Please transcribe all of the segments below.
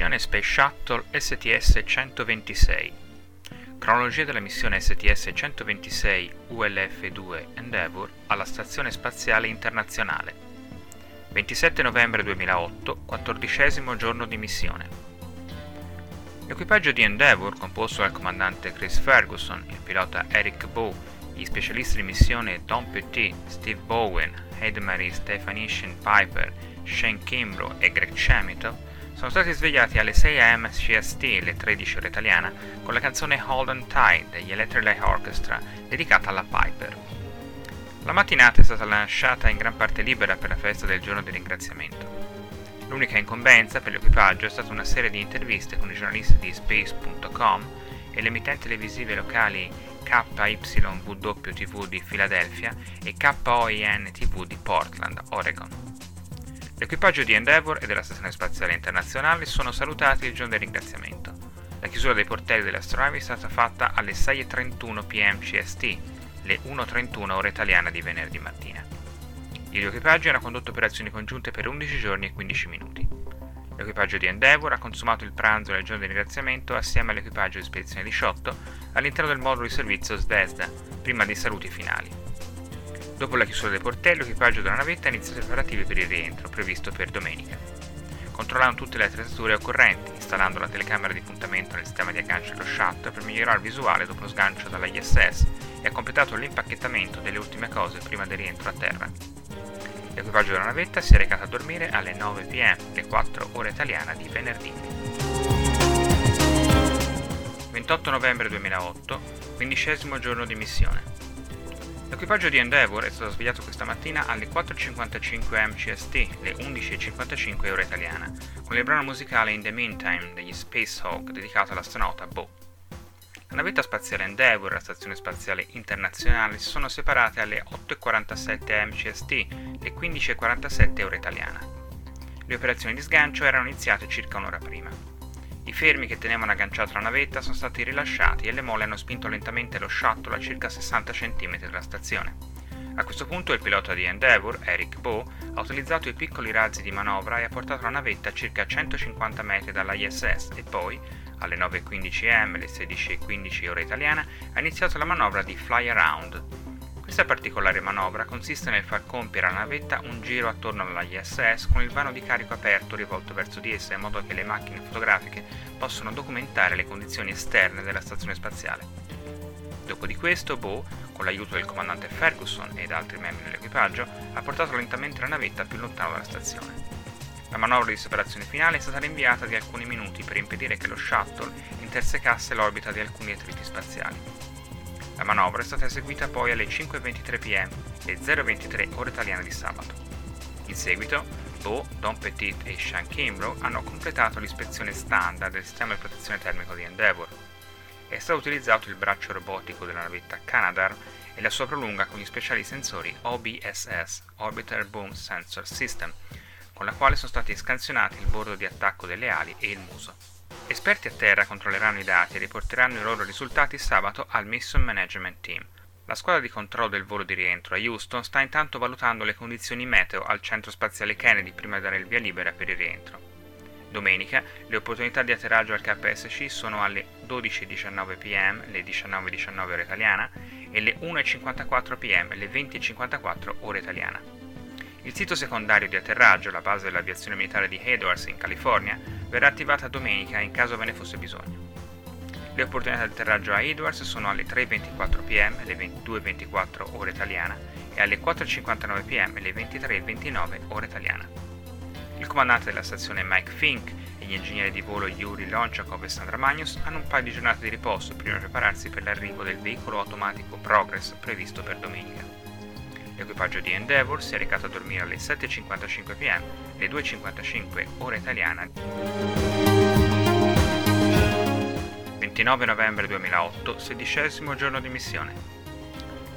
Missione Space Shuttle STS-126 Cronologia della missione STS-126 ULF-2 Endeavour alla Stazione Spaziale Internazionale. 27 novembre 2008, quattordicesimo giorno di missione. L'equipaggio di Endeavour, composto dal comandante Chris Ferguson, il pilota Eric Bow, gli specialisti di missione Don Petit, Steve Bowen, Heidemarie Stefanishin Piper, Shane Kimbrough e Greg Chemito, sono stati svegliati alle 6 am CST, le 13 ore italiana, con la canzone Hold on Tight degli Electric Light Orchestra, dedicata alla Piper. La mattinata è stata lasciata in gran parte libera per la festa del giorno di ringraziamento. L'unica incombenza per l'equipaggio è stata una serie di interviste con i giornalisti di Space.com e le emittenti televisive locali KYWW TV di Filadelfia e KOIN TV di Portland, Oregon. L'equipaggio di Endeavour e della Stazione Spaziale Internazionale sono salutati il giorno del ringraziamento. La chiusura dei portelli dell'astronave è stata fatta alle 6.31 pm CST, le 1.31 ora italiana di venerdì mattina. Il due equipaggi hanno condotto operazioni congiunte per 11 giorni e 15 minuti. L'equipaggio di Endeavour ha consumato il pranzo nel giorno di ringraziamento assieme all'equipaggio di spedizione 18 all'interno del modulo di servizio Svezda, prima dei saluti finali. Dopo la chiusura dei portelli, l'equipaggio della navetta ha iniziato i preparativi per il rientro, previsto per domenica. Controllando tutte le attrezzature occorrenti, installando la telecamera di puntamento nel sistema di aggancio dello shuttle per migliorare il visuale dopo lo sgancio dalla ISS e ha completato l'impacchettamento delle ultime cose prima del rientro a terra. L'equipaggio della navetta si è recato a dormire alle 9 pm, le 4 ore italiana di venerdì. 28 novembre 2008, quindicesimo giorno di missione. L'equipaggio di Endeavour è stato svegliato questa mattina alle 4.55 MCST, le 11.55 ora italiana, con il brano musicale In the Meantime degli Space Hawk dedicato all'astronauta Bo. La navetta spaziale Endeavour e la Stazione Spaziale Internazionale si sono separate alle 8.47 MCST, le 15.47 ora italiana. Le operazioni di sgancio erano iniziate circa un'ora prima. I fermi che tenevano agganciata la navetta sono stati rilasciati e le mole hanno spinto lentamente lo shuttle a circa 60 cm dalla stazione. A questo punto il pilota di Endeavour, Eric Bow, ha utilizzato i piccoli razzi di manovra e ha portato la navetta a circa 150 metri dalla ISS e poi, alle 9.15 am, le 16.15 ora italiana, ha iniziato la manovra di fly around, questa particolare manovra consiste nel far compiere alla navetta un giro attorno alla ISS con il vano di carico aperto rivolto verso di essa in modo che le macchine fotografiche possano documentare le condizioni esterne della stazione spaziale. Dopo di questo, Bo, con l'aiuto del comandante Ferguson ed altri membri dell'equipaggio, ha portato lentamente la navetta più lontano dalla stazione. La manovra di separazione finale è stata rinviata di alcuni minuti per impedire che lo shuttle intersecasse l'orbita di alcuni attriti spaziali. La manovra è stata eseguita poi alle 5.23 pm e 0.23 ore italiane di sabato. In seguito, Bo, Don Petit e Sean Kimbrough hanno completato l'ispezione standard del sistema di protezione termico di Endeavour. È stato utilizzato il braccio robotico della navetta Canadar e la sua prolunga con gli speciali sensori OBSS, Orbiter Boom Sensor System, con la quale sono stati scansionati il bordo di attacco delle ali e il muso. Esperti a terra controlleranno i dati e riporteranno i loro risultati sabato al Mission Management Team. La squadra di controllo del volo di rientro a Houston sta intanto valutando le condizioni meteo al centro spaziale Kennedy prima di dare il via libera per il rientro. Domenica le opportunità di atterraggio al KSC sono alle 12.19 pm, le 19.19 ora italiana, e le 1.54 pm, le 20.54 ora italiana. Il sito secondario di atterraggio, la base dell'aviazione militare di Edwards in California, verrà attivata domenica in caso ve ne fosse bisogno. Le opportunità di atterraggio a Edwards sono alle 3.24 pm, le 22.24 ora italiana, e alle 4.59 pm, le 23.29 ora italiana. Il comandante della stazione Mike Fink e gli ingegneri di volo Yuri Lonchakov e Sandra Magnus hanno un paio di giornate di riposo prima di prepararsi per l'arrivo del veicolo automatico Progress previsto per domenica. L'equipaggio di Endeavour si è recato a dormire alle 7.55 pm, le 2.55 ora italiana. 29 novembre 2008, sedicesimo giorno di missione.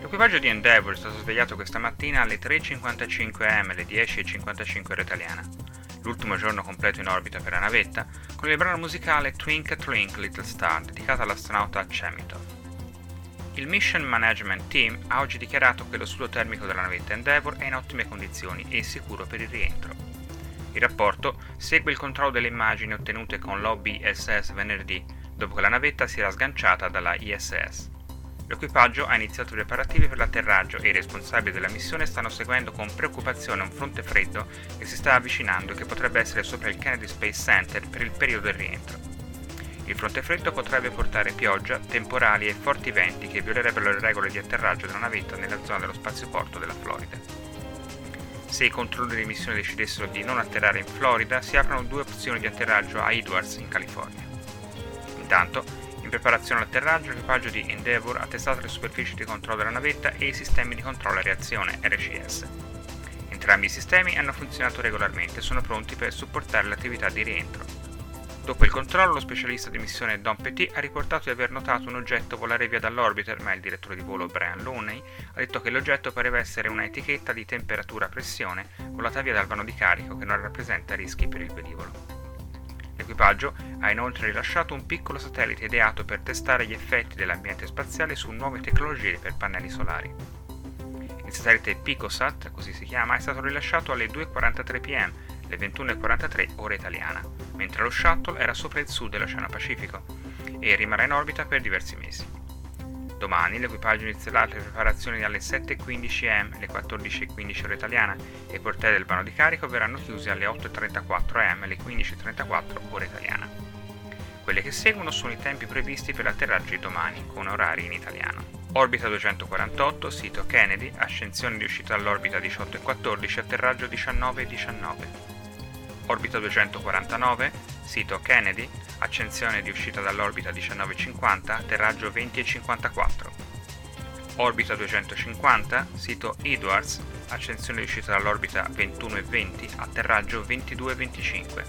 L'equipaggio di Endeavour è stato svegliato questa mattina alle 3.55 am, alle 10.55 ora italiana, l'ultimo giorno completo in orbita per la navetta, con il brano musicale Twink Twink Little Star dedicato all'astronauta Chemitov. Il Mission Management Team ha oggi dichiarato che lo studio termico della navetta Endeavour è in ottime condizioni e sicuro per il rientro. Il rapporto segue il controllo delle immagini ottenute con l'OBSS venerdì, dopo che la navetta si era sganciata dalla ISS. L'equipaggio ha iniziato i preparativi per l'atterraggio e i responsabili della missione stanno seguendo con preoccupazione un fronte freddo che si sta avvicinando e che potrebbe essere sopra il Kennedy Space Center per il periodo del rientro. Il fronte freddo potrebbe portare pioggia, temporali e forti venti che violerebbero le regole di atterraggio della navetta nella zona dello spazioporto della Florida. Se i controllori di missione decidessero di non atterrare in Florida, si aprono due opzioni di atterraggio a Edwards, in California. Intanto, in preparazione all'atterraggio, l'equipaggio di Endeavour ha testato le superfici di controllo della navetta e i sistemi di controllo a reazione RCS. Entrambi i sistemi hanno funzionato regolarmente e sono pronti per supportare l'attività di rientro. Dopo il controllo, lo specialista di missione Don Petit ha riportato di aver notato un oggetto volare via dall'orbiter, ma il direttore di volo Brian Looney ha detto che l'oggetto pareva essere una etichetta di temperatura-pressione volata via dal vano di carico che non rappresenta rischi per il velivolo. L'equipaggio ha inoltre rilasciato un piccolo satellite ideato per testare gli effetti dell'ambiente spaziale su nuove tecnologie per pannelli solari. Il satellite PicoSat, così si chiama, è stato rilasciato alle 2.43 pm alle 21.43 ora italiana, mentre lo shuttle era sopra il sud dell'Oceano Pacifico e rimarrà in orbita per diversi mesi. Domani l'equipaggio inizierà le preparazioni alle 7.15 am, alle 14.15 ora italiana, e i portelli del vano di carico verranno chiusi alle 8.34 am, alle 15.34 ora italiana. Quelle che seguono sono i tempi previsti per l'atterraggio di domani, con orari in italiano. Orbita 248, sito Kennedy, ascensione di uscita dall'orbita 18.14, atterraggio 19.19. Orbita 249, sito Kennedy, accensione di uscita dall'orbita 19.50, atterraggio 20.54. Orbita 250, sito Edwards, accensione di uscita dall'orbita 21.20, atterraggio 22.25.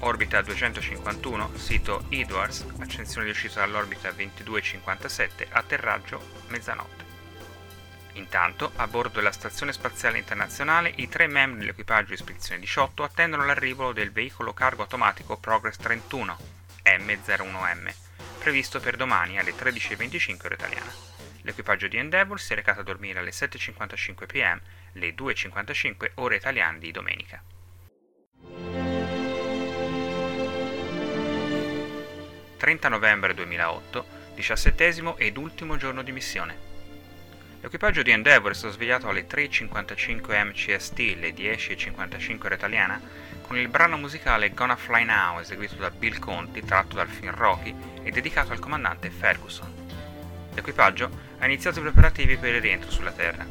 Orbita 251, sito Edwards, accensione di uscita dall'orbita 22.57, atterraggio mezzanotte. Intanto, a bordo della Stazione Spaziale Internazionale, i tre membri dell'equipaggio di Spedizione 18 attendono l'arrivo del veicolo cargo automatico Progress 31 M01M, previsto per domani alle 13.25 ora italiana. L'equipaggio di Endeavour si è recato a dormire alle 7.55 pm, le 2.55 ore italiane di domenica. «30 novembre 2008, diciassettesimo ed ultimo giorno di missione. L'equipaggio di Endeavour è stato svegliato alle 3.55 MCST, le 10.55 ora italiana, con il brano musicale Gonna Fly Now eseguito da Bill Conti, tratto dal film Rocky e dedicato al comandante Ferguson. L'equipaggio ha iniziato i preparativi per il rientro sulla Terra.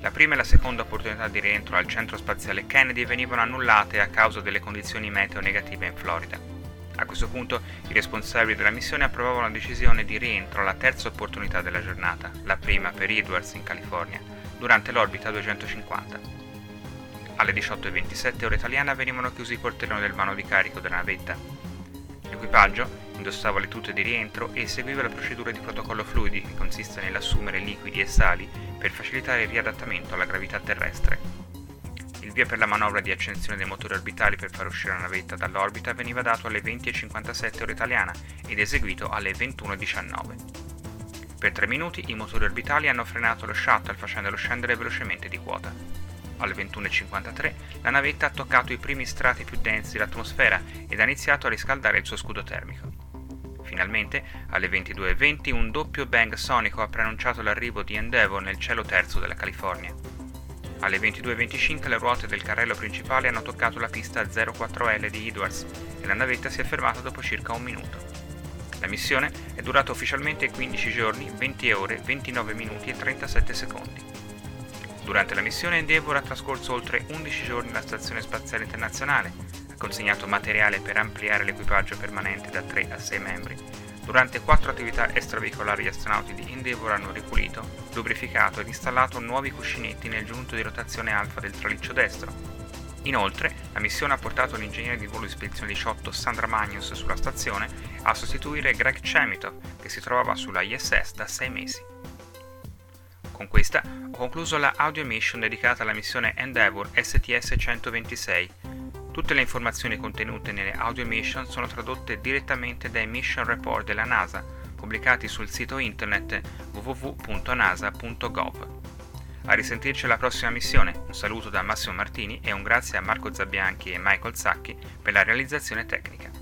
La prima e la seconda opportunità di rientro al centro spaziale Kennedy venivano annullate a causa delle condizioni meteo negative in Florida. A questo punto i responsabili della missione approvavano la decisione di rientro alla terza opportunità della giornata, la prima per Edwards in California, durante l'orbita 250. Alle 18.27 ora italiana venivano chiusi i portelloni del vano di carico della navetta. L'equipaggio indossava le tute di rientro e seguiva la procedura di protocollo fluidi che consiste nell'assumere liquidi e sali per facilitare il riadattamento alla gravità terrestre via per la manovra di accensione dei motori orbitali per far uscire la navetta dall'orbita veniva dato alle 20.57 ora italiana ed eseguito alle 21.19. Per tre minuti i motori orbitali hanno frenato lo shuttle facendolo scendere velocemente di quota. Alle 21.53 la navetta ha toccato i primi strati più densi dell'atmosfera ed ha iniziato a riscaldare il suo scudo termico. Finalmente, alle 22.20 un doppio bang sonico ha preannunciato l'arrivo di Endeavour nel cielo terzo della California. Alle 22.25 le ruote del carrello principale hanno toccato la pista 04L di Edwards e la navetta si è fermata dopo circa un minuto. La missione è durata ufficialmente 15 giorni, 20 ore, 29 minuti e 37 secondi. Durante la missione Endeavour ha trascorso oltre 11 giorni alla Stazione Spaziale Internazionale, ha consegnato materiale per ampliare l'equipaggio permanente da 3 a 6 membri Durante quattro attività extraveicolari gli astronauti di Endeavour hanno ripulito, lubrificato ed installato nuovi cuscinetti nel giunto di rotazione alfa del traliccio destro. Inoltre, la missione ha portato l'ingegnere di volo di spedizione 18 Sandra Magnus sulla stazione a sostituire Greg Chemitov, che si trovava sulla ISS da sei mesi. Con questa ho concluso la audio mission dedicata alla missione Endeavour STS-126 Tutte le informazioni contenute nelle audio mission sono tradotte direttamente dai mission report della NASA, pubblicati sul sito internet www.nasa.gov. A risentirci alla prossima missione. Un saluto da Massimo Martini e un grazie a Marco Zabbianchi e Michael Zacchi per la realizzazione tecnica.